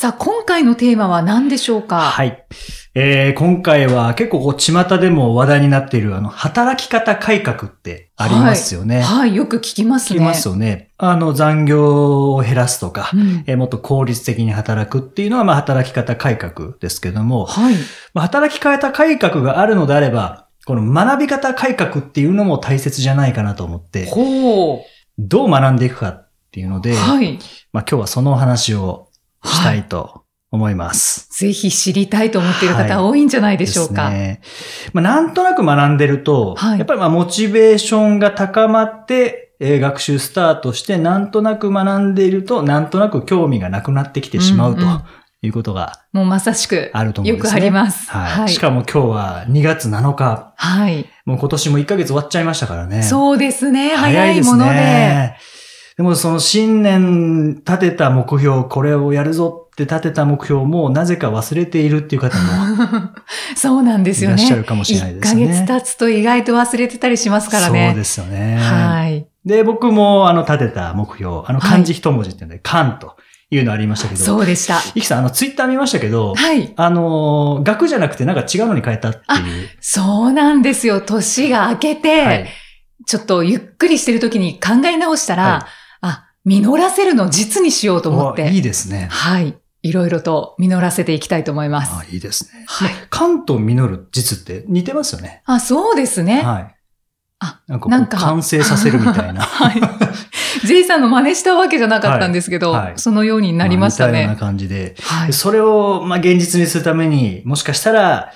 さあ、今回のテーマは何でしょうか？はい。えー、今回は結構こう、巷でも話題になっている、あの、働き方改革ってありますよね。はい、よく聞きますね。聞きますよね。あの、残業を減らすとか、うんえーもっと効率的に働くっていうのは、まあ、働き方改革ですけども、はい。まあ、働き方改革があるのであれば、この学び方改革っていうのも大切じゃないかなと思って、ほどう学んでいくかっていうので、う。はい。まあ、今日はそのお話をしたいと思います。ぜひ知りたいと思っている方、はい多いんじゃないでしょうか。ですね。まあ、なんとなく学んでると、はいやっぱりまあモチベーションが高まって、えー学習スタートして、なんとなく学んでいると、なんとなく興味がなくなってきてしまうということがもうまさしく、あると思うんですね。よくあります。はい。しかも今日は2月7日。はい。もう今年も1ヶ月終わっちゃいましたからね。そうですね。早いもので。ね。でもその新年立てた目標、これをやるぞって立てた目標もなぜか忘れているっていう方も そうなんですよね。いらっしゃるかもしれないですね1ヶ月経つと意外と忘れてたりしますからね。そうですよね。はい。で、僕もあの立てた目標、あの漢字一文字っていうので、漢というのありましたけど、そうでした。イキさん、あのツイッター見ましたけど、はい。あの、学じゃなくてなんか違うのに変えたっていう。そうなんですよ。年が明けて、はい。ちょっとゆっくりしてる時に考え直したら、はいあ、実らせるの実にしようと思って。おいいですね。はい。いろいろと実らせていきたいと思います。あいいですね。はい。漢と実る実って似てますよね。あ、そうですね。はい。あ、なんかなんか完成させるみたいな。はい。J さんの真似したわけじゃなかったんですけど、はいはいそのようになりましたあ似たようなね。感じで。はいで。それを、まあ、現実にするために、もしかしたら、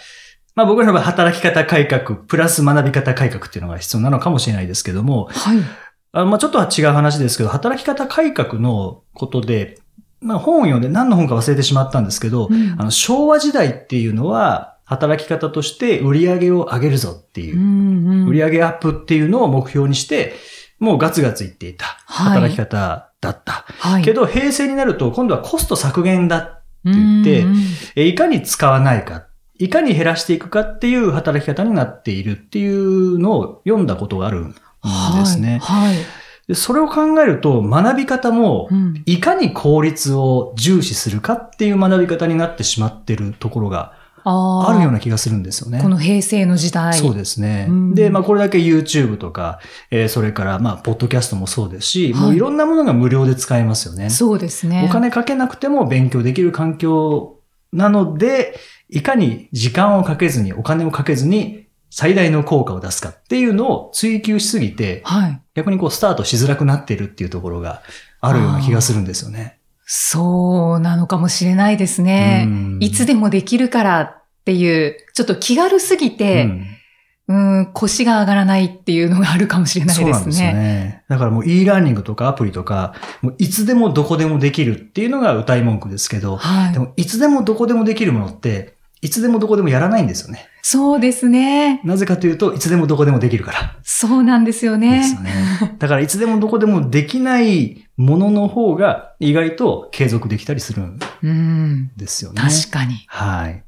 まあ、僕らの場合、働き方改革、プラス学び方改革っていうのが必要なのかもしれないですけども、はい。あまあ、ちょっとは違う話ですけど、働き方改革のことで、まあ、本を読んで何の本か忘れてしまったんですけど、うん。あの、昭和時代っていうのは、働き方として売り上げを上げるぞっていうう、んうん。売り上げアップっていうのを目標にして、もうガツガツいっていたはい。働き方だった。はい。けど、平成になると、今度はコスト削減だって言ってうんうんえいかに使わないか、いかに減らしていくかっていう働き方になっているっていうのを読んだことがあるんですね。はい。はいでそれを考えると、学び方もう、んいかに効率を重視するかっていう学び方になってしまってるところがあるような気がするんですよね。この平成の時代。そうですね。うんで、まあこれだけ YouTube とか、えーそれからまあポッドキャストもそうですし、はいもういろんなものが無料で使えますよね。そうですね。お金かけなくても勉強できる環境なので、いかに時間をかけずに、お金をかけずに最大の効果を出すかっていうのを追求しすぎて、はい。逆にこうスタートしづらくなっているっていうところがあるような気がするんですよね。そうなのかもしれないですね。うんいつでもできるからっていう、ちょっと気軽すぎうて、んうん、腰が上がらないっていうのがあるかもしれないですそうなんです。ね。だからもう e ラーニングとかアプリとか、もういつでもどこでもできるっていうのが歌い文句ですけど、はいで。もいつでもどこでもできるものって、いつでもどこでもやらないんですよね。そうですね。なぜかというと、いつでもどこでもできるから。そうなんですよでね。すよね。だからいつでもどこでもできないものの方が意外と継続できたりするんうん。ですよね。確かに。はい。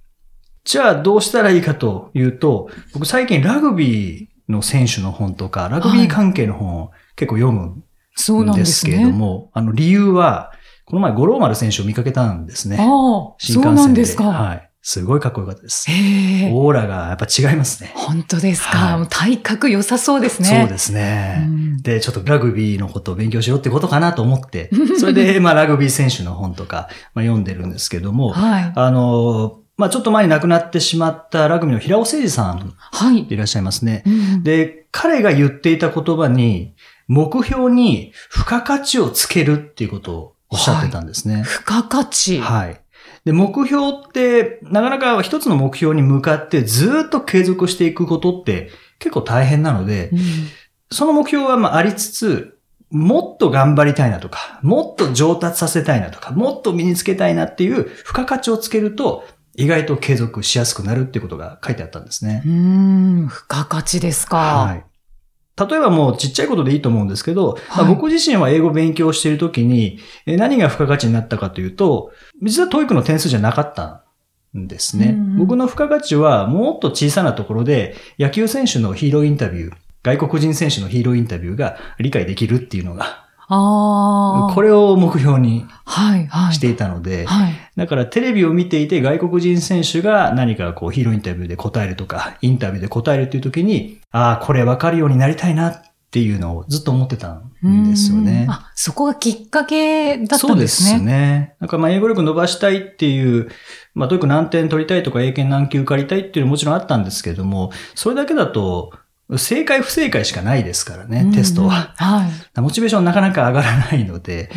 じゃあどうしたらいいかというと、僕最近ラグビーの選手の本とか、ラグビー関係の本を結構読むそうなんんでです。けれども、あの理由は、この前五郎丸選手を見かけたんですね。ああ、新そう幹線で。なんですか。はい。すごいかっこよかったです。へえ。オーラがやっぱ違いますね。本当ですか？はい体格良さそうですね。そうですね。うんで、ちょっとラグビーのことを勉強しようってことかなと思って、それで、まあ、ラグビー選手の本とか、まあ、読んでるんですけども、はい。あの、まあ、ちょっと前に亡くなってしまったラグビーの平尾誠二さんはい。いらっしゃいますね。うんで、彼が言っていた言葉に、目標に付加価値をつけるっていうことをおっしゃってたんですね。付加価値。はい。で、目標って、なかなか一つの目標に向かってずっと継続していくことって結構大変なので、うんその目標はまあありつつ、もっと頑張りたいなとか、もっと上達させたいなとか、もっと身につけたいなっていう付加価値をつけると、意外と継続しやすくなるっていうことが書いてあったんですね。うーん、付加価値ですか。はい。例えばもうちっちゃいことでいいと思うんですけど、まあはい僕自身は英語を勉強しているときに、え何が付加価値になったかというと、実は TOEIC の点数じゃなかったんですね。僕の付加価値はもっと小さなところで野球選手のヒーローインタビュー、外国人選手のヒーローインタビューが理解できるっていうのが。これを目標にはい、はい。していたので、はい。だからテレビを見ていて外国人選手が何かこうヒーローインタビューで答えるとか、インタビューで答えるっていう時に、ああ、これ分かるようになりたいなっていうのをずっと思ってたんですよねうん。あ、そこがきっかけだったそうんですですね。すね。なんかまあ英語力伸ばしたいっていう、まあとにかく何点取りたいとか英検何級受かりたいっていうのももちろんあったんですけれども、それだけだと正解不正解しかないですからね、テストは。うんうん。はい。モチベーションなかなか上がらないので、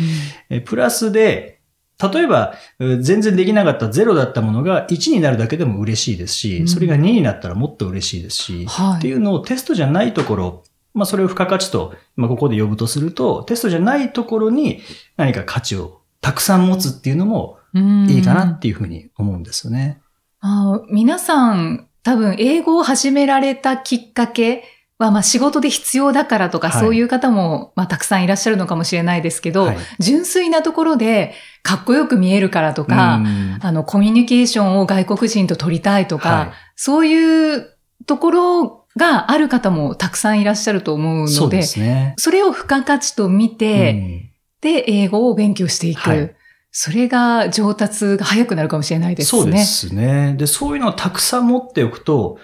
えプラスで、例えば、え全然できなかった0だったものが1になるだけでも嬉しいですし、うんそれが2になったらもっと嬉しいですし、はいっていうのをテストじゃないところ、まあそれを付加価値と、まあここで呼ぶとすると、テストじゃないところに何か価値をたくさん持つっていうのもうんいいかなっていうふうに思うんですよね。あー皆さん、多分、英語を始められたきっかけは、まあ仕事で必要だからとか、はい。そういう方も、まあたくさんいらっしゃるのかもしれないですけど、はい。純粋なところで、かっこよく見えるからとか、うん。あの、コミュニケーションを外国人と取りたいとか、はい。そういうところがある方もたくさんいらっしゃると思うので、そね。それを付加価値と見て、うん。で、英語を勉強していく。はいそれが上達が早くなるかもしれないですね。そうですね。で、そういうのをたくさん持っておくと、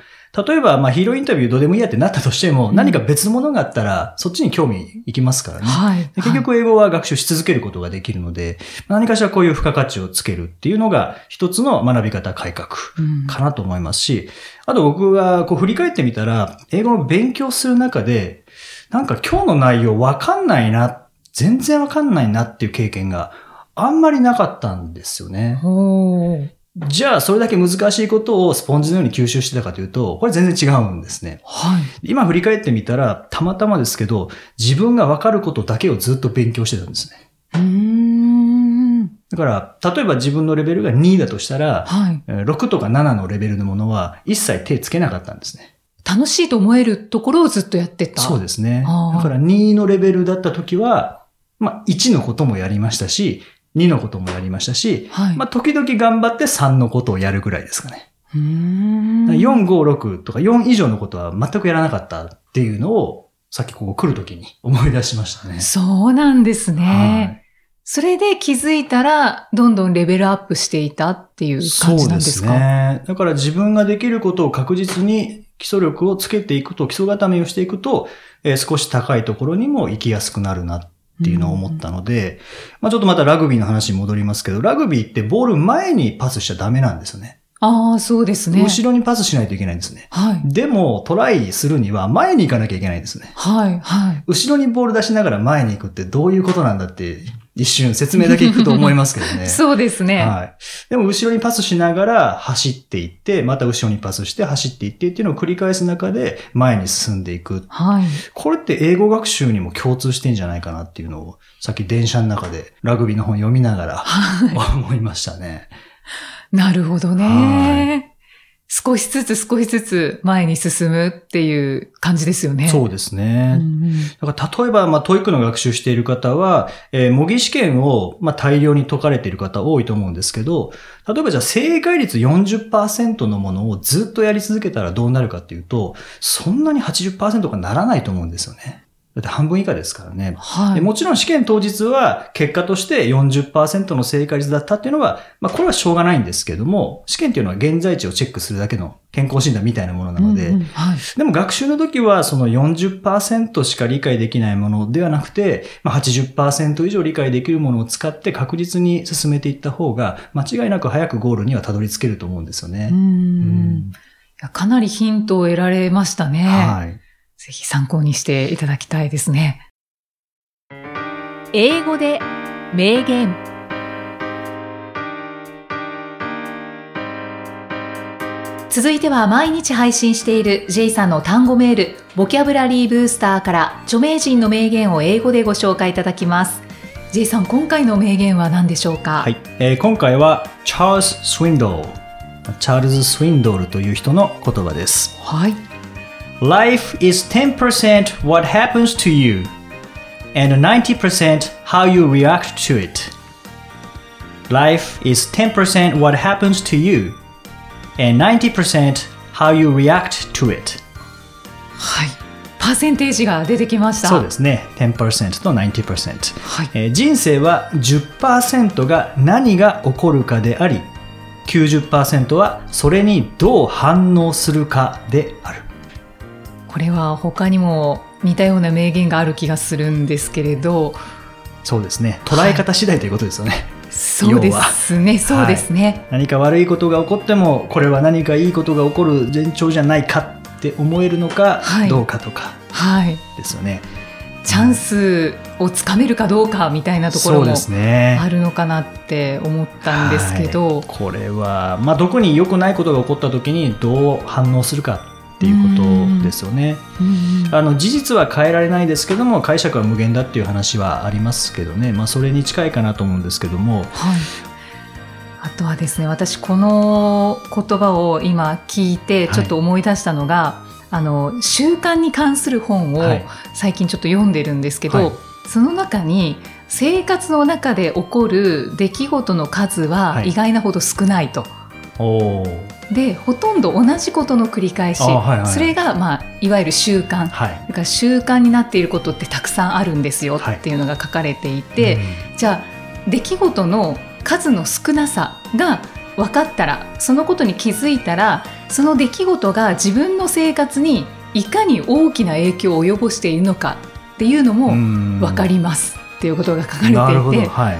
例えば、まあ、ヒーローインタビューどうでもいいやってなったとしても、うん何か別物があったら、そっちに興味いきますからね。はい。で結局、英語は学習し続けることができるので、何かしらこういう付加価値をつけるっていうのが、一つの学び方改革はいうんかなと思いますし、あと僕がこう振り返ってみたら、英語の勉強する中で、なんか今日の内容わかんないな、全然わかんないなっていう経験があんまりなかったんですよね。じゃあ、それだけ難しいことをスポンジのように吸収してたかというと、これ全然違うんですね。はい。今振り返ってみたら、たまたまですけど、自分がわかることだけをずっと勉強してたんですね。うーん。だから、例えば自分のレベルが2だとしたら、はい。えー6とか7のレベルのものは一切手つけなかったんですね。楽しいと思えるところをずっとやってた。そうですね。だから2のレベルだった時は、まあ1のこともやりましたし、2のこともやりましたし、はい。まあ時々頑張って3のことをやるぐらいですかね。うーん。4、5、6とか4以上のことは全くやらなかったっていうのを、さっきここ来るときに思い出しましたね。そうなんですはね。いそれで気づいたら、どんどんレベルアップしていたっていう感じなんですか？そうですね。だから自分ができることを確実に基礎力をつけていくと、基礎固めをしていくと、えー少し高いところにも行きやすくなるなっていうのを思ったので、まあちょっとまたラグビーの話に戻りますけど、ラグビーってボール前にパスしちゃダメなんですよね。ああ、そうですね。後ろにパスしないといけないんですね。はい。でも、トライするには前に行かなきゃいけないんですね。はい。はい。後ろにボール出しながら前に行くってどういうことなんだって、一瞬説明だけ聞くと思いますけどね。そうですね。はい。でも後ろにパスしながら走っていって、また後ろにパスして走っていってっていうのを繰り返す中で前に進んでいく。はい。これって英語学習にも共通してんじゃないかなっていうのを、さっき電車の中でラグビーの本読みながらは思いましたね。い。なるほどはね。少しずつ少しずつ前に進むっていう感じですよね。そうですうね。んうんだから例えば、まあ、 TOEIC の学習している方は、えー模擬試験を、まあ、大量に解かれている方多いと思うんですけど、例えばじゃあ正解率40%のものをずっとやり続けたらどうなるかっていうと、そんなに80%とかならないと思うんですよね。だって半分以下ですからね。はい。でもちろん試験当日は結果として40%の正解率だったっていうのは、まあこれはしょうがないんですけども、試験っていうのは現在地をチェックするだけの健康診断みたいなものなので、うんうんはい。でも学習の時はその40%しか理解できないものではなくて、まあ、80%以上理解できるものを使って確実に進めていった方が間違いなく早くゴールにはたどり着けると思うんですよね。うんうんかなりヒントを得られましたね。はい。ぜひ参考にしていただきたいですね。英語で名言続いては毎日配信している J さんの単語メール、ボキャブラリーブースターから著名人の名言を英語でご紹介いただきます。J さん、今回の名言は何でしょうか？はい、えー今回はチャールズ・スウィンドル。チャールズ・スウィンドルという人の言葉です。はい。Life is 10% what happens to you and 90% how you react to it. Life is 10% what happens to you and 90% how you react to it. はい。パーセンテージが出てきました。そうですね。10%と90%。はい。えー人生は10%が何が起こるかであり、90%はそれにどう反応するかである。これは他にも似たような名言がある気がするんですけれど、そうですね。捉え方次第ということですよね。そうですね、そうですね。何か悪いことが起こっても、これは何かいいことが起こる前兆じゃないかって思えるのかはいどうかとかはい。ですよね。チャンスをつかめるかどうかみたいなところも。あるのかなって思ったんですけど、はいこれは、まあ、どこに良くないことが起こった時にどう反応するかっていうことですよね。うん。あの事実は変えられないですけども解釈は無限だっていう話はありますけどね、まあ、それに近いかなと思うんですけども。はい。あとはですね、私この言葉を今聞いてちょっと思い出したのが、あの習慣に関する本をはい。最近ちょっと読んでるんですけど、はい。その中に生活の中で起こる出来事の数ははい。意外なほど少ないと。おーでほとんど同じことの繰り返し、あはいはい。それが、まあ、いわゆる習慣。はい。だから習慣になっていることってたくさんあるんですよはい。っていうのが書かれていて、うん。じゃあ出来事の数の少なさが分かったらそのことに気づいたらその出来事が自分の生活にいかに大きな影響を及ぼしているのかっていうのもうん。分かりますっていうことが書かれていて、はい、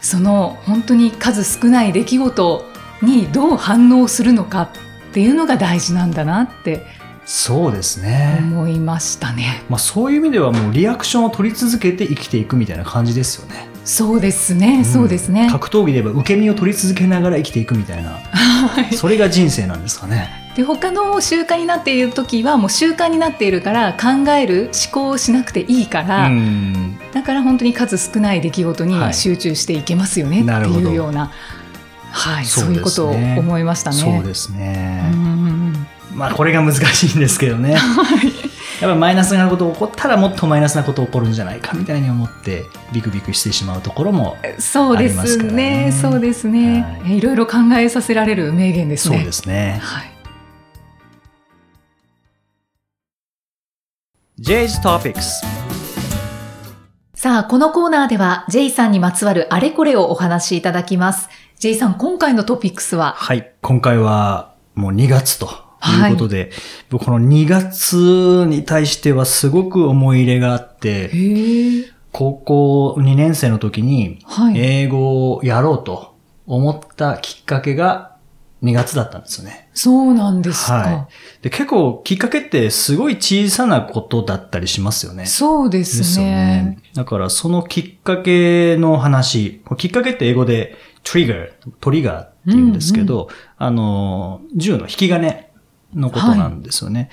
その本当に数少ない出来事にどう反応するのかっていうのが大事なんだなってそうですね、思いましたね。まあ、そういう意味ではもうリアクションを取り続けて生きていくみたいな感じですよね。そうですね、ん。そうですね。格闘技で言えば受け身を取り続けながら生きていくみたいな。はい。それが人生なんですかね。で他の習慣になっている時はもう習慣になっているから考える思考をしなくていいから、うん。だから本当に数少ない出来事にはい。集中していけますよねってなるほどいうような、はい、そそううですね。いうことを思いましたね。そうですね、まあこれが難しいんですけどね。やっぱマイナスなこと起こったらもっとマイナスなこと起こるんじゃないかみたいに思ってビクビクしてしまうところもそうですありますからね。ね。そうですね、はい。えいろいろ考えさせられる名言ですね。そうですね。はい、J's Topics さあこのコーナーでは J さんにまつわるあれこれをお話しいただきます。J さん今回のトピックスは？はい。今回はもう2月ということで、僕この2月に対してはすごく思い入れがあって高校2年生の時にはい。英語をやろうと思ったきっかけが2月だったんですよね。そうなんですか。はい。で、結構きっかけってすごい小さなことだったりしますよね。そうでですよすね。ね。だからそのきっかけの話、きっかけって英語で trigger、トリガーって言うんですけど、あの、銃の引き金のことなんですよね。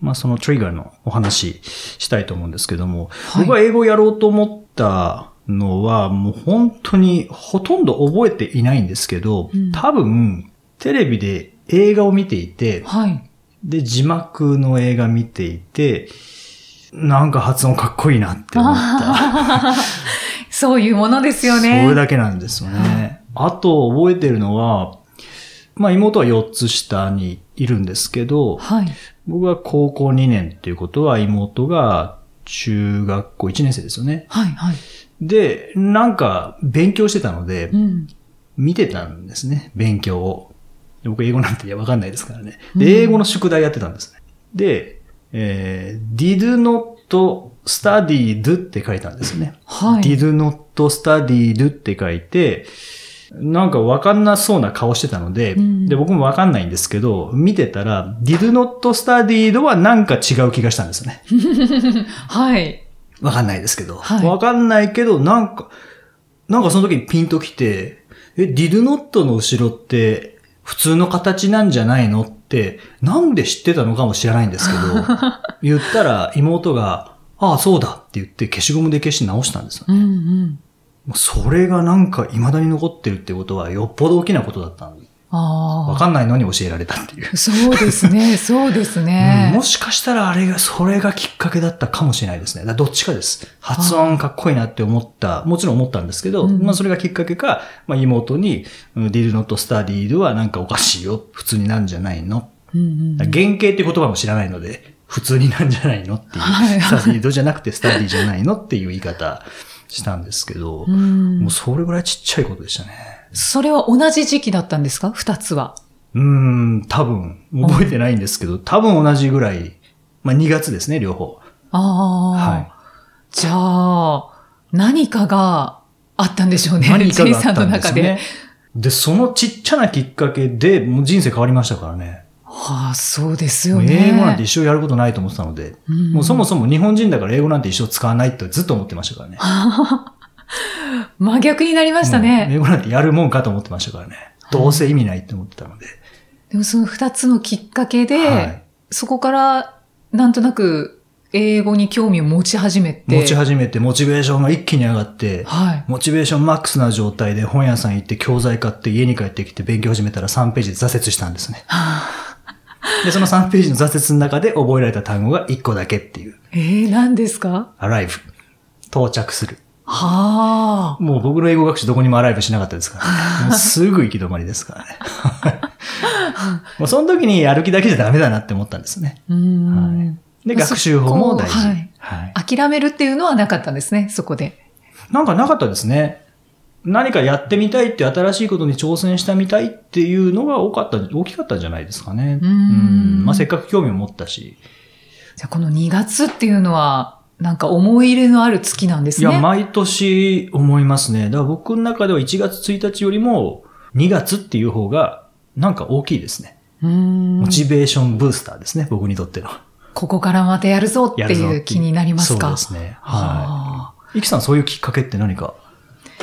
まあそのトリガーのお話したいと思うんですけども、はい僕は英語をやろうと思ったのはもう本当にほとんど覚えていないんですけど、うん多分テレビで映画を見ていて、はい。で、字幕の映画見ていて、なんか発音かっこいいなって思った。そういうものですよね。それだけなんですよね。あと覚えてるのは、まあ妹は4つ下にいるんですけど、はい。僕は高校2年っていうことは妹が中学校1年生ですよね。はい。はい。で、なんか勉強してたのでう、ん。見てたんですね、勉強を。で僕英語なんてわかんないですからね。うんで、英語の宿題やってたんですね。で、えー did not studied って書いたんですね。はい。did not studied って書いて、なんかわかんなそうな顔してたので、うんで、僕もわかんないんですけど、見てたら、did not studied はなんか違う気がしたんですよね。はい。わかんないですけど。はいわかんないけど、なんか、なんかその時にピンときて、え、did not の後ろって、普通の形なんじゃないのって、なんで知ってたのかも知らないんですけど、言ったら妹が、ああ、そうだって言って消しゴムで消して直したんですよ。うんうん。それがなんか未だに残ってるってことはよっぽど大きなことだったん。わかんないのに教えられたっていう。そうですね、そうですね。うんもしかしたらあれが、それがきっかけだったかもしれないですね。どっちかです。発音かっこいいなって思った、もちろん思ったんですけど、うんまあそれがきっかけか、まあ妹に、うん did not study はなんかおかしいよ。普通になんじゃないの？うんうん原型って言葉も知らないので、普通になんじゃないのっていう。はいスタディードじゃなくてスタディじゃないのっていう言い方したんですけど、うんもうそれぐらいちっちゃいことでしたね。それは同じ時期だったんですか？二つは。うーん、多分、覚えてないんですけど、多分同じぐらい、まあ2月ですね、両方。ああ。はい。じゃあ、何かがあったんでしょうね。何かがあったん J さんの中でですね。。で、そのちっちゃなきっかけで、もう人生変わりましたからね。はあ、そうですよね。英語なんて一生やることないと思ってたので、うんもうそもそも日本人だから英語なんて一生使わないってずっと思ってましたからね。真逆になりましたね。英語なんてやるもんかと思ってましたからね。どうせ意味ないって思ってたので。でもその二つのきっかけで、はいそこからなんとなく英語に興味を持ち始めて。持ち始めて、モチベーションが一気に上がって、はい。モチベーションマックスな状態で本屋さん行って教材買って家に帰ってきて勉強始めたら3ページで挫折したんですね。で、その3ページの挫折の中で覚えられた単語が1個だけっていう。えー、何ですか？Arrive。到着する。はあ。もう僕の英語学習どこにもアライブしなかったですから、ね。すぐ行き止まりですからね。もうその時にやる気だけじゃダメだなって思ったんですね。うーん。で、まあ学習法も大事。はいはい。諦めるっていうのはなかったんですね、そこで。なんかなかったですね。何かやってみたいって新しいことに挑戦したみたいっていうのが多かった、大きかったんじゃないですかね。うーんまあせっかく興味を持ったし。じゃあこの2月っていうのは、なんか思い入れのある月なんですね。いや、毎年思いますね。だから僕の中では1月1日よりも2月っていう方がなんか大きいですね。モチベーションブースターですね、僕にとっての。ここからまたやるぞっていう気になりますか？そうですね。ははあい。イキさん、そういうきっかけって何かあ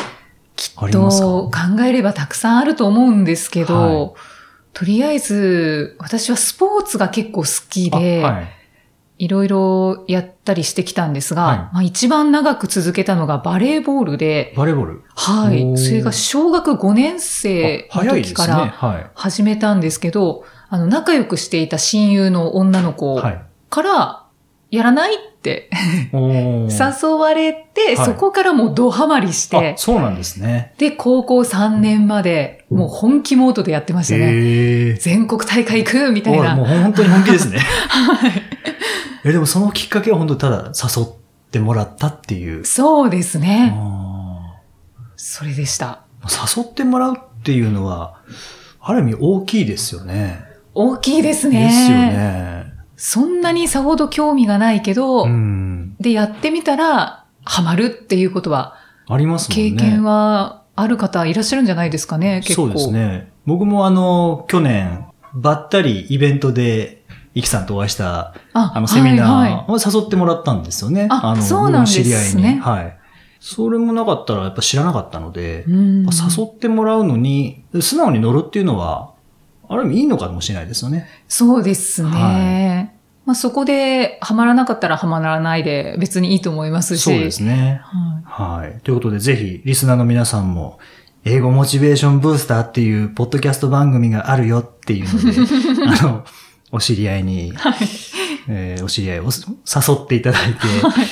きっりますか？と考えればたくさんあると思うんですけど、はいとりあえず私はスポーツが結構好きで、あはい。いろいろやったりしてきたんですが、はいまあ、一番長く続けたのがバレーボールで、バレーボール？はい。それが小学5年生の。時からは始めたんですけど、あの、仲良くしていた親友の女の子い。はい。から、やらないって 誘われて、はいそこからもうドハマりしてあ、、そうなんですね。で、高校3年まで、もう本気モードでやってましたね。全国大会行くみたいな。もう本当に本気ですね。え、でもそのきっかけは本当にただ誘ってもらったっていう。そうですね。あそれでした。ー誘ってもらうっていうのは、ある意味大きいですよね。大きいですね。ですよね。そんなにさほど興味がないけど、うん。で、やってみたら、ハマるっていうことは、ありますもんね。経験はある方いらっしゃるんじゃないですかね、結構。そうですね。僕もあの、去年、ばったりイベントで、イキさんとお会いした、ああの、セミはいはいナーを誘ってもらったんですよね。あの、そうなんですね知り合いに。はい。それもなかったらやっぱ知らなかったので、うん誘ってもらうのに、素直に乗るっていうのは、ある意味いいのかもしれないですよね。そうですね。はまあ、そこでハマらなかったらハマらないで別にいいと思いますし。そうですね。はいはい。ということで、ぜひ、リスナーの皆さんも、英語モチベーションブースターっていう、ポッドキャスト番組があるよっていうので、あの、お知り合いに、えーお知り合いを誘っていただいて、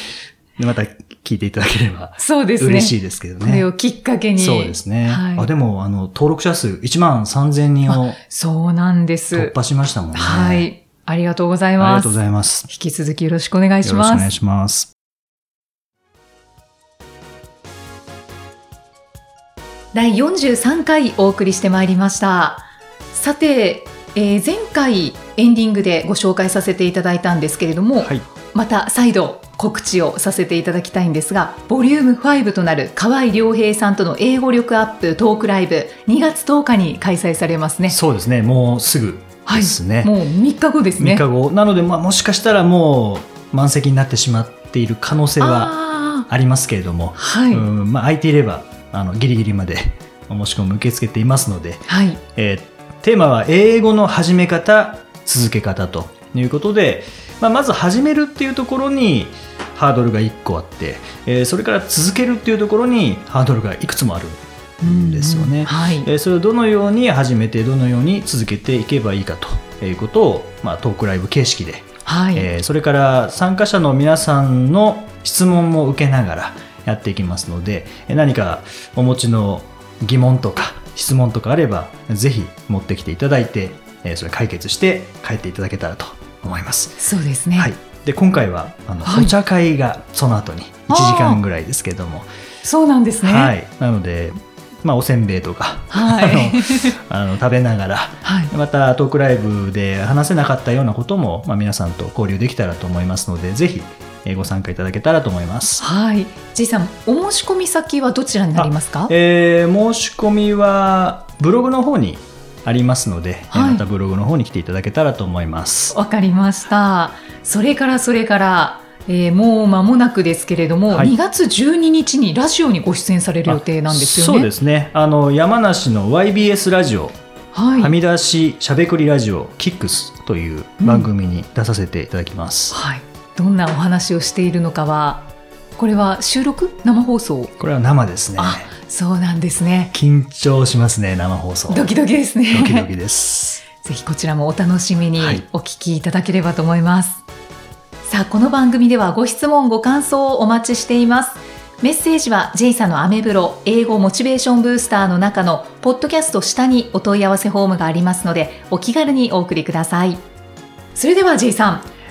でまた聞いていただければそうですね。嬉しいですけどね。これをきっかけに。そうですね。はいあでも、あの、登録者数1万3000人をそうなんです。突破しましたもんね。は。い。ありがとうございあります。がとうございます。引き続きよろしくお願いします。よろしくお願いします。第43回お送りしてまいりました。さて、えー前回エンディングでご紹介させていただいたんですけれども、はい。また再度告知をさせていただきたいんですが、ボリューム5となる河合良平さんとの英語力アップトークライブ2月10日に開催されますね。そうですね。もうすぐですね。もう3日後ですね。3日後。なので、まあ、もしかしたらもう満席になってしまっている可能性はあありますけれども、ーはい、うんまあ、空いていれば、あの、ギリギリまでお申し込み受け付けていますので、はい。えーテーマは英語の始め方、続け方ということで、まあ、まず始めるっていうところにハードルが1個あって、えーそれから続けるっていうところにハードルがいくつもあるんですよね。はい。えーそれをどのように始めてどのように続けていけばいいかということを、まあ、トークライブ形式で、はい。えーそれから参加者の皆さんの質問も受けながらやっていきますのでえー何かお持ちの疑問とか質問とかあればぜひ持ってきていただいて、えーそれ解決して帰っていただけたらと思います。そうですね。はい、で今回はあの、はいお茶会がその後に1時間ぐらいですけども、そうなんですね。。はいい、なので、まあ、おせんべいとか、はい。あのあの食べながらはい。またトークライブで話せなかったようなことも、まあ、皆さんと交流できたらと思いますのでぜひえーご参加いただけたらと思います。はい。J さん、お申し込み先はどちらになりますか？えー申し込みはブログの方にありますので、えーはいまたブログの方に来ていただけたらと思います。わかりました。それからそれから、えーもう間もなくですけれども、はい2月12日にラジオにご出演される予定なんですよね。そうですねあの山梨の YBS ラジオはい。はみ出ししゃべくりラジオキックスという番組に出させていただきます。はい。どんなお話をしているのかは、これは収録？生放送？これは生ですね。あそうなんですね。緊張しますね生放送。ドキドキですね。ドキドキです。ぜひこちらもお楽しみにはいお聞きいただければと思います。さあ、この番組ではご質問、ご感想をお待ちしています。メッセージは J さんのアメブロ英語モチベーションブースターの中のポッドキャスト下にお問い合わせフォームがありますのでお気軽にお送りください。それでは J さん、